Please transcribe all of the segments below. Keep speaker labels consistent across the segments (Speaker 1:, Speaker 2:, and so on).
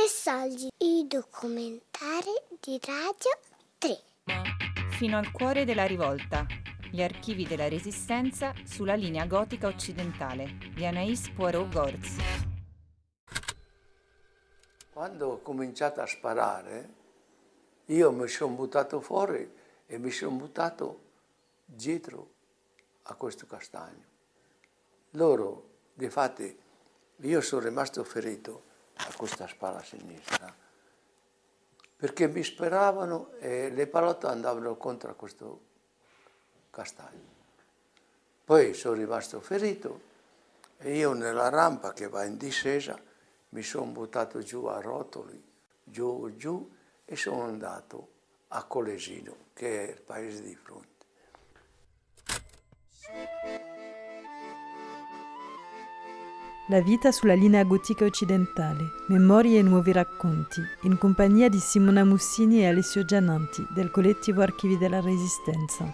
Speaker 1: Tre soldi, i documentari di Radio 3.
Speaker 2: Fino al cuore della rivolta. Gli archivi della Resistenza sulla linea gotica occidentale di Anaïs Poirot-Gorz.
Speaker 3: Quando ho cominciato a sparare, io mi sono buttato fuori e mi sono buttato dietro a questo castagno. Loro, difatti, io sono rimasto ferito a questa spalla sinistra perché mi speravano e le palotte andavano contro questo castagno. Poi sono rimasto ferito e io nella rampa che va in discesa mi sono buttato giù a rotoli, giù, giù e sono andato a Colesino, che è il paese di fronte.
Speaker 4: La vita sulla linea gotica occidentale, memorie e nuovi racconti, in compagnia di Simona Mussini e Alessio Giananti del collettivo Archivi della Resistenza.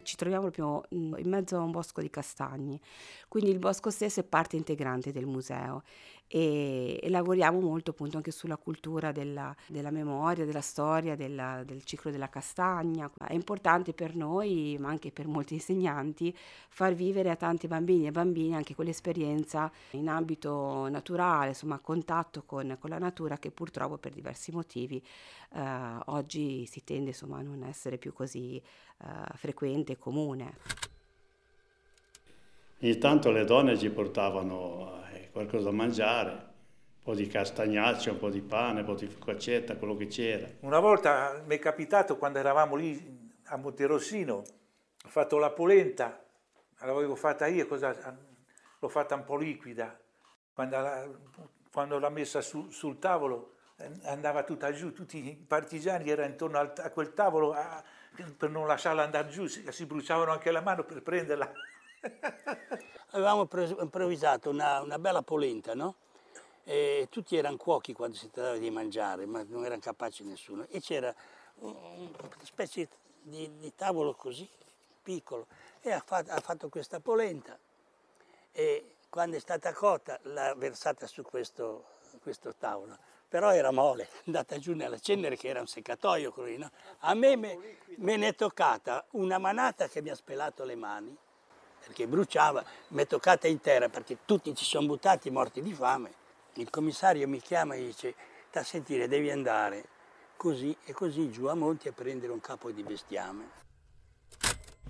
Speaker 5: Ci troviamo proprio in mezzo a un bosco di castagni, quindi il bosco stesso è parte integrante del museo e, e lavoriamo molto appunto anche sulla cultura della, della memoria, della storia, della, del ciclo della castagna. È importante per noi, ma anche per molti insegnanti, far vivere a tanti bambini e bambine anche quell'esperienza in ambito naturale, insomma a contatto con, con la natura che purtroppo per diversi motivi eh, oggi si tende insomma a non essere più così eh, frequente e comune.
Speaker 6: Ogni tanto le donne ci portavano qualcosa da mangiare, un po' di castagnaccio, un po' di pane, un po' di focaccetta, quello che c'era.
Speaker 7: Una volta mi è capitato quando eravamo lì a Monterossino, ho fatto la polenta, l'avevo fatta io, l'ho fatta un po' liquida, quando, la, quando l'ho messa su, sul tavolo andava tutta giù, tutti i partigiani erano intorno al, a quel tavolo a, per non lasciarla andare giù, si, si bruciavano anche la mano per prenderla.
Speaker 8: Avevamo improvvisato una, una bella polenta, no? E tutti erano cuochi quando si trattava di mangiare, ma non erano capaci nessuno. E c'era una specie di, di, tavolo così, piccolo, e ha fatto, ha fatto questa polenta. E quando è stata cotta l'ha versata su questo, questo tavolo però era mole, è andata giù nella cenere che era un seccatoio lì, no? A me me, me ne è toccata una manata che mi ha spelato le mani perché bruciava, mi è toccata intera perché tutti ci sono buttati morti di fame. Il commissario mi chiama e dice, da sentire devi andare così e così giù a Monti a prendere un capo di bestiame.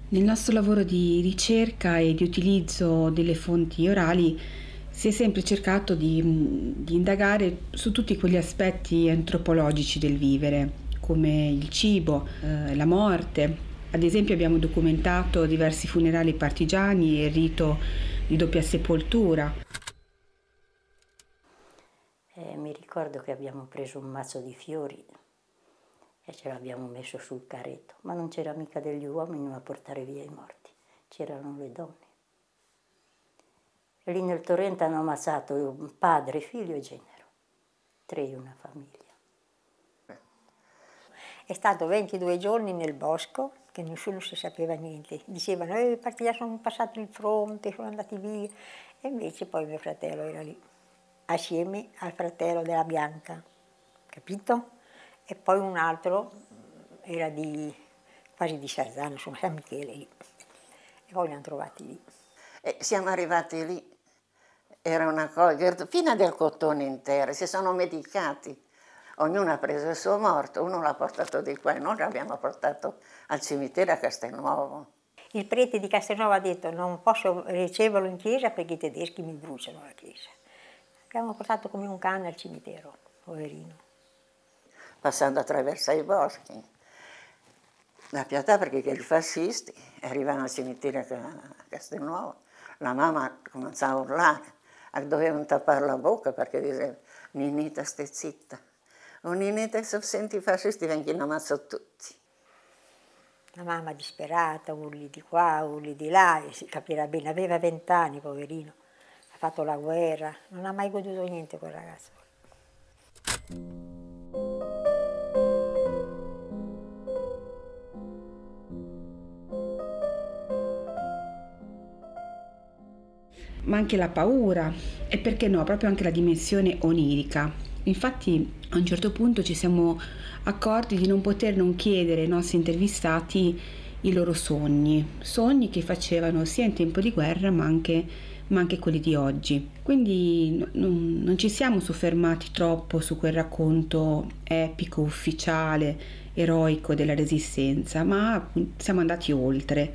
Speaker 9: Nel nostro lavoro di ricerca e di utilizzo delle fonti orali si è sempre cercato di, di indagare su tutti quegli aspetti antropologici del vivere, come il cibo, eh, la morte, ad esempio abbiamo documentato diversi funerali partigiani e il rito di doppia sepoltura.
Speaker 10: Eh, mi ricordo che abbiamo preso un mazzo di fiori e ce l'abbiamo messo sul carretto, ma non c'era mica degli uomini a portare via i morti, c'erano le donne. Lì nel torrente hanno ammazzato padre, figlio e genero, tre in una famiglia. È stato 22 giorni nel bosco che nessuno si sapeva niente. Dicevano, eh, partigiani sono passati il fronte, sono andati via. E invece poi mio fratello era lì, assieme al fratello della Bianca, capito? E poi un altro era di, quasi di Sarzano, insomma San Michele lì. E poi li hanno trovati lì.
Speaker 11: E siamo arrivati lì, era una cosa, fino del cotone intero, si sono medicati ognuno ha preso il suo morto, uno l'ha portato di qua e noi l'abbiamo portato al cimitero a Castelnuovo.
Speaker 10: Il prete di Castelnuovo ha detto non posso riceverlo in chiesa perché i tedeschi mi bruciano la chiesa. L'abbiamo portato come un cane al cimitero, poverino.
Speaker 11: Passando attraverso i boschi. La pietà perché i fascisti arrivavano al cimitero a Castelnuovo, la mamma cominciava a urlare, dovevano tappare la bocca perché diceva Ninita stai zitta. Ogni se senti i fascisti vengono ammazzati tutti.
Speaker 10: La mamma disperata, urli di qua, urli di là, e si capirà bene, aveva vent'anni, poverino, ha fatto la guerra, non ha mai goduto niente quel ragazzo.
Speaker 9: ma anche la paura e perché no, proprio anche la dimensione onirica. Infatti a un certo punto ci siamo accorti di non poter non chiedere ai nostri intervistati i loro sogni, sogni che facevano sia in tempo di guerra ma anche, ma anche quelli di oggi. Quindi non, non ci siamo soffermati troppo su quel racconto epico, ufficiale, eroico della resistenza, ma siamo andati oltre.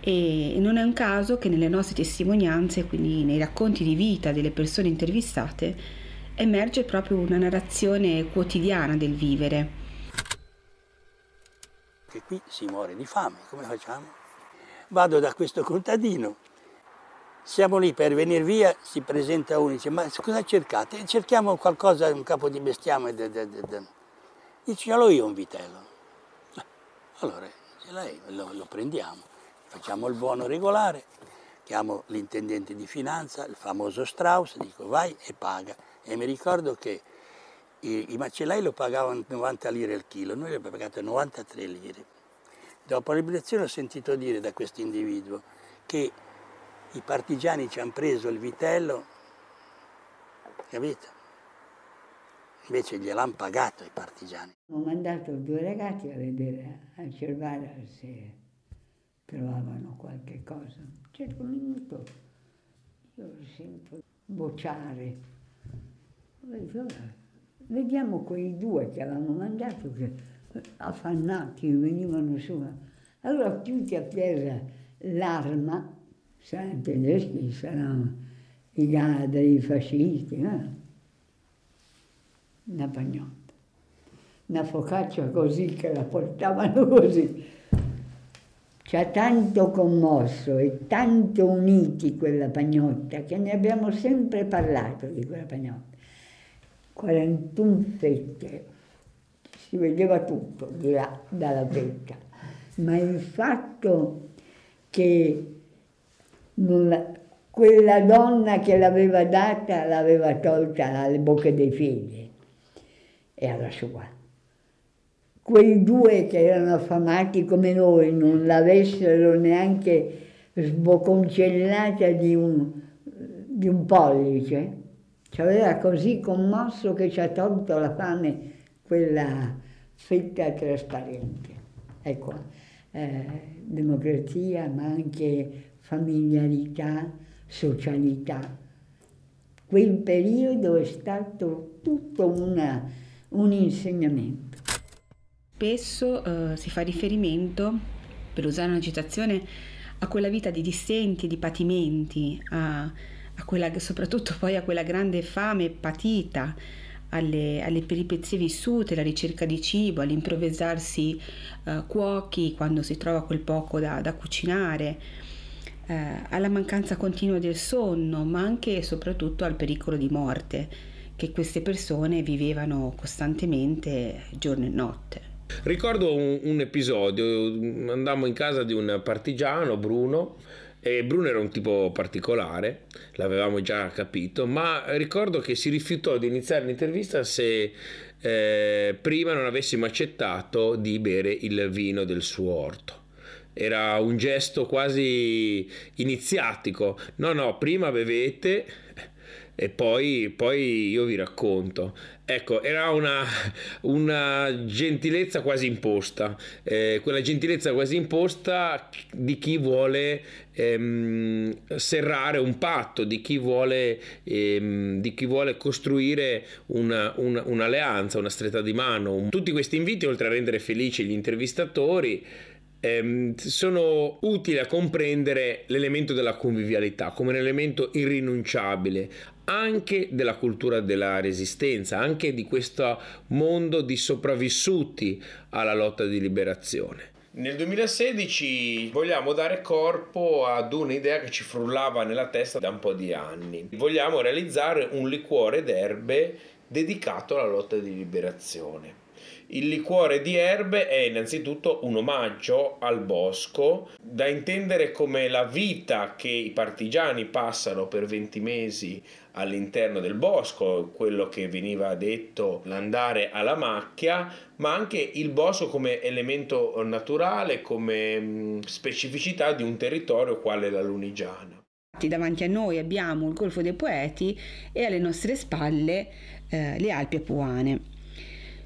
Speaker 9: E non è un caso che nelle nostre testimonianze, quindi nei racconti di vita delle persone intervistate, emerge proprio una narrazione quotidiana del vivere
Speaker 8: che qui si muore di fame, come facciamo? Vado da questo contadino, siamo lì per venire via, si presenta uno e dice ma cosa cercate? Cerchiamo qualcosa, un capo di bestiame. Dice ce l'ho io un vitello. Allora ce l'hai, lo, lo prendiamo, facciamo il buono regolare, chiamo l'intendente di finanza, il famoso Strauss, dico vai e paga. E mi ricordo che i, i macellai lo pagavano 90 lire al chilo, noi l'abbiamo pagato 93 lire. Dopo la liberazione ho sentito dire da questo individuo che i partigiani ci hanno preso il vitello, capito? Invece gliel'hanno pagato i partigiani.
Speaker 12: Ho mandato due ragazzi a vedere a Cervara se trovavano qualche cosa. Un certo minuto io lo sento bocciare. Vediamo quei due che avevano mandato, che affannati venivano su. Allora tutti a terra l'arma, saranno tedeschi, saranno i gadri, i fascisti, eh? una pagnotta, una focaccia così che la portavano così. Ci ha tanto commosso e tanto uniti quella pagnotta che ne abbiamo sempre parlato di quella pagnotta. 41 fette, si vedeva tutto di là, dalla vetta, ma il fatto che la, quella donna che l'aveva data l'aveva tolta dalle bocche dei figli, era sua. Quei due che erano affamati come noi non l'avessero neanche sboconcellata di un, di un pollice, ci aveva così commosso che ci ha tolto la fame quella fetta trasparente. Ecco, eh, democrazia ma anche familiarità, socialità. Quel periodo è stato tutto una, un insegnamento.
Speaker 9: Spesso eh, si fa riferimento, per usare una citazione, a quella vita di dissenti, di patimenti, a a quella, soprattutto poi a quella grande fame patita, alle, alle, peripezie vissute, alla ricerca di cibo, all'improvvisarsi uh, cuochi quando si trova quel poco da, da cucinare, uh, alla mancanza continua del sonno, ma anche e soprattutto al pericolo di morte che queste persone vivevano costantemente giorno e notte.
Speaker 13: Ricordo un, un episodio, andammo in casa di un partigiano, Bruno, e Bruno era un tipo particolare, l'avevamo già capito, ma ricordo che si rifiutò di iniziare l'intervista se eh, prima non avessimo accettato di bere il vino del suo orto. Era un gesto quasi iniziatico. No, no, prima bevete e poi, poi io vi racconto. Ecco, era una, una gentilezza quasi imposta, eh, quella gentilezza quasi imposta di chi vuole ehm, serrare un patto, di chi vuole, ehm, di chi vuole costruire una, una, un'alleanza, una stretta di mano. Tutti questi inviti, oltre a rendere felici gli intervistatori, ehm, sono utili a comprendere l'elemento della convivialità come un elemento irrinunciabile anche della cultura della resistenza, anche di questo mondo di sopravvissuti alla lotta di liberazione. Nel 2016 vogliamo dare corpo ad un'idea che ci frullava nella testa da un po' di anni. Vogliamo realizzare un liquore d'erbe dedicato alla lotta di liberazione. Il liquore di erbe è innanzitutto un omaggio al bosco, da intendere come la vita che i partigiani passano per 20 mesi all'interno del bosco, quello che veniva detto l'andare alla macchia, ma anche il bosco come elemento naturale, come specificità di un territorio quale la Lunigiana.
Speaker 9: Davanti a noi abbiamo il Golfo dei Poeti e alle nostre spalle eh, le Alpi Apuane.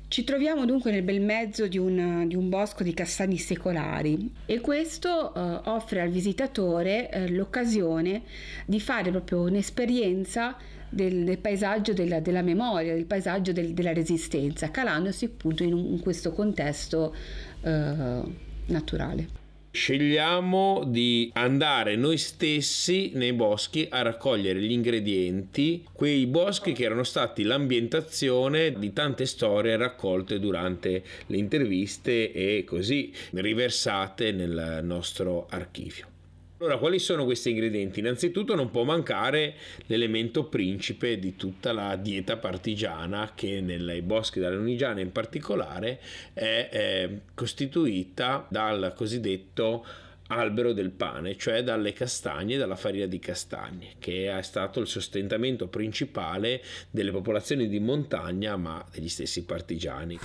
Speaker 9: Ci troviamo dunque nel bel mezzo di un, di un bosco di castagni secolari e questo eh, offre al visitatore eh, l'occasione di fare proprio un'esperienza del, del paesaggio della, della, memoria, del paesaggio del, della resistenza, calandosi appunto in, un, in questo contesto eh, naturale.
Speaker 13: Scegliamo di andare noi stessi nei boschi a raccogliere gli ingredienti, quei boschi che erano stati l'ambientazione di tante storie raccolte durante le interviste e così riversate nel nostro archivio. Allora, quali sono questi ingredienti? Innanzitutto non può mancare l'elemento principe di tutta la dieta partigiana che nei boschi della Lunigiana in particolare è, è costituita dal cosiddetto albero del pane, cioè dalle castagne, dalla farina di castagne, che è stato il sostentamento principale delle popolazioni di montagna, ma degli stessi partigiani.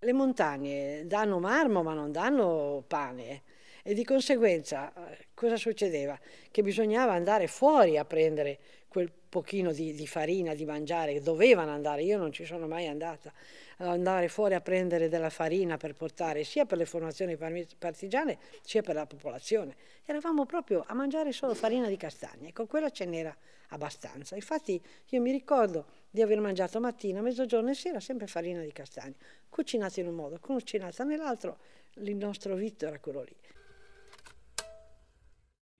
Speaker 14: Le montagne danno marmo, ma non danno pane e di conseguenza eh, cosa succedeva? Che bisognava andare fuori a prendere quel pochino di, di, farina di mangiare, dovevano andare, io non ci sono mai andata, andare fuori a prendere della farina per portare sia per le formazioni partigiane sia per la popolazione. Eravamo proprio a mangiare solo farina di castagne e con quella ce n'era abbastanza. Infatti io mi ricordo di aver mangiato mattina, mezzogiorno e sera sempre farina di castagne, cucinata in un modo, cucinata nell'altro, il nostro vitto era quello lì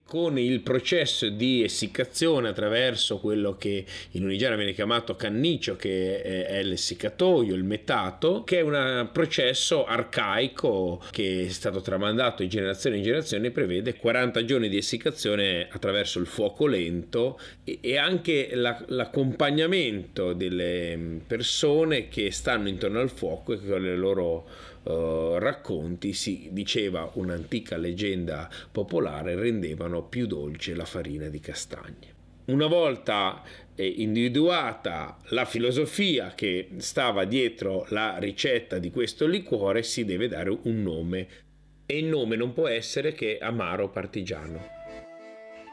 Speaker 13: con il processo di essiccazione attraverso quello che in Unigiana viene chiamato cannicio, che è l'essiccatoio, il metato, che è un processo arcaico che è stato tramandato di generazione in generazione e prevede 40 giorni di essiccazione attraverso il fuoco lento e anche l'accompagnamento delle persone che stanno intorno al fuoco e con le loro uh, racconti, si diceva un'antica leggenda popolare, rendevano più dolce la farina di castagne. Una volta eh, individuata la filosofia che stava dietro la ricetta di questo liquore, si deve dare un nome e il nome non può essere che amaro partigiano.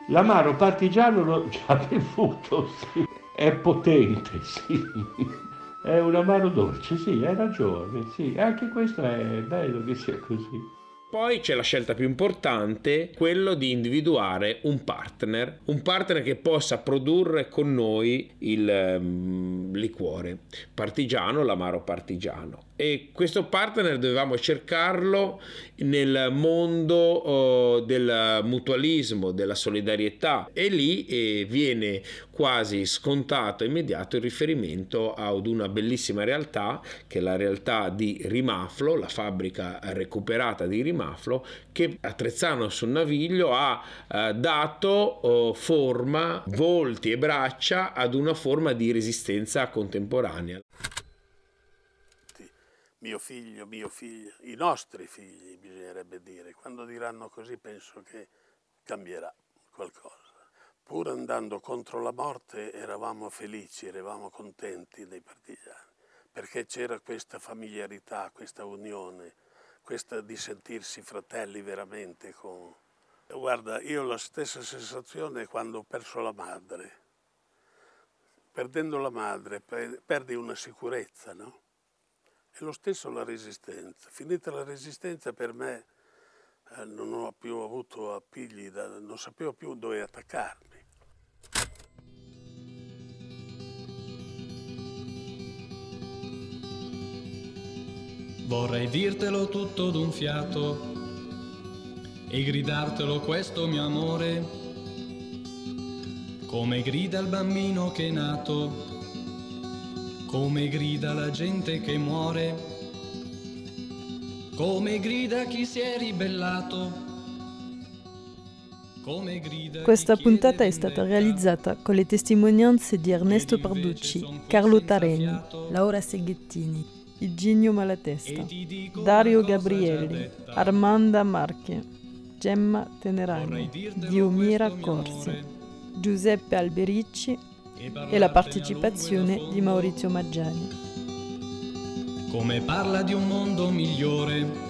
Speaker 15: L'amaro partigiano l'ho già bevuto, sì. È potente, sì. È un amaro dolce, sì, hai ragione, sì, anche questo è bello che sia così.
Speaker 13: Poi c'è la scelta più importante, quello di individuare un partner, un partner che possa produrre con noi il um, liquore partigiano, l'amaro partigiano. E questo partner dovevamo cercarlo nel mondo uh, del mutualismo, della solidarietà e lì eh, viene quasi scontato immediato il riferimento ad una bellissima realtà che è la realtà di Rimaflo, la fabbrica recuperata di Rimaflo che Attrezzano sul Naviglio ha eh, dato eh, forma, volti e braccia ad una forma di resistenza contemporanea.
Speaker 16: Mio figlio, mio figlio, i nostri figli bisognerebbe dire, quando diranno così penso che cambierà qualcosa pur andando contro la morte eravamo felici, eravamo contenti dei partigiani, perché c'era questa familiarità, questa unione, questa di sentirsi fratelli veramente. Con... Guarda, io ho la stessa sensazione quando ho perso la madre. Perdendo la madre perdi una sicurezza, no? E lo stesso la resistenza. Finita la resistenza per me eh, non ho più avuto appigli, da, non sapevo più dove attaccarmi.
Speaker 17: Vorrei dirtelo tutto d'un fiato e gridartelo questo mio amore, come grida il bambino che è nato, come grida la gente che muore, come grida chi si è ribellato.
Speaker 4: Questa puntata è stata realizzata con le testimonianze di Ernesto Parducci, Carlo Tareni, Laura Seghettini. Iginio Malatesta, Dario Gabrielli, Armanda Marche, Gemma Tenerani, Diomira Corsi, Giuseppe Albericci e la partecipazione di Maurizio Maggiani.
Speaker 17: Come parla di un mondo migliore,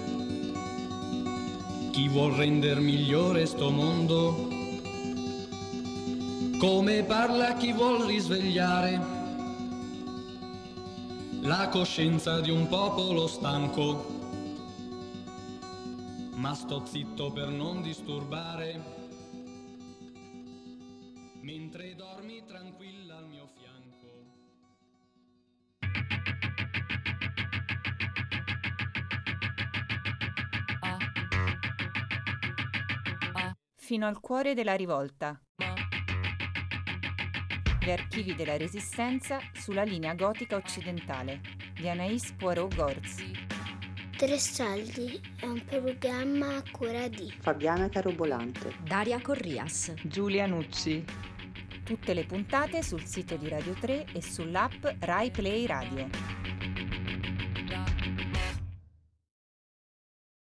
Speaker 17: chi vuol render migliore sto mondo, come parla chi vuol risvegliare la coscienza di un popolo stanco. Ma sto zitto per non disturbare,
Speaker 7: Fino al cuore della rivolta. Gli archivi della Resistenza sulla linea gotica occidentale di Anaïs Poirot-Gorz.
Speaker 1: Tre Saldi è un programma a cura di
Speaker 18: Fabiana Carobolante,
Speaker 19: Daria Corrias,
Speaker 7: Giulia Nucci. Tutte le puntate sul sito di Radio 3 e sull'app Rai Play Radio.